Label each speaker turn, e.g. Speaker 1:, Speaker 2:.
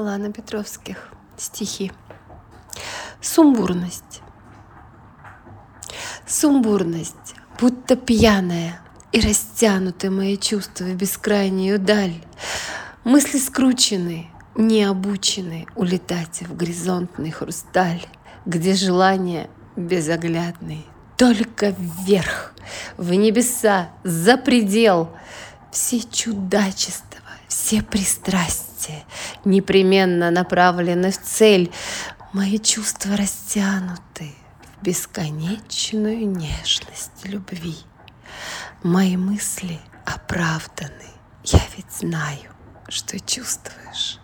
Speaker 1: Лана Петровских. Стихи. Сумбурность. Сумбурность, будто пьяная, и растянуты мои чувства в бескрайнюю даль. Мысли скручены, не обучены улетать в горизонтный хрусталь, где желания безоглядные, только вверх, в небеса, за предел. Все чудачества, все пристрастия непременно направлены в цель. Мои чувства растянуты в бесконечную нежность любви. Мои мысли оправданы. Я ведь знаю, что чувствуешь.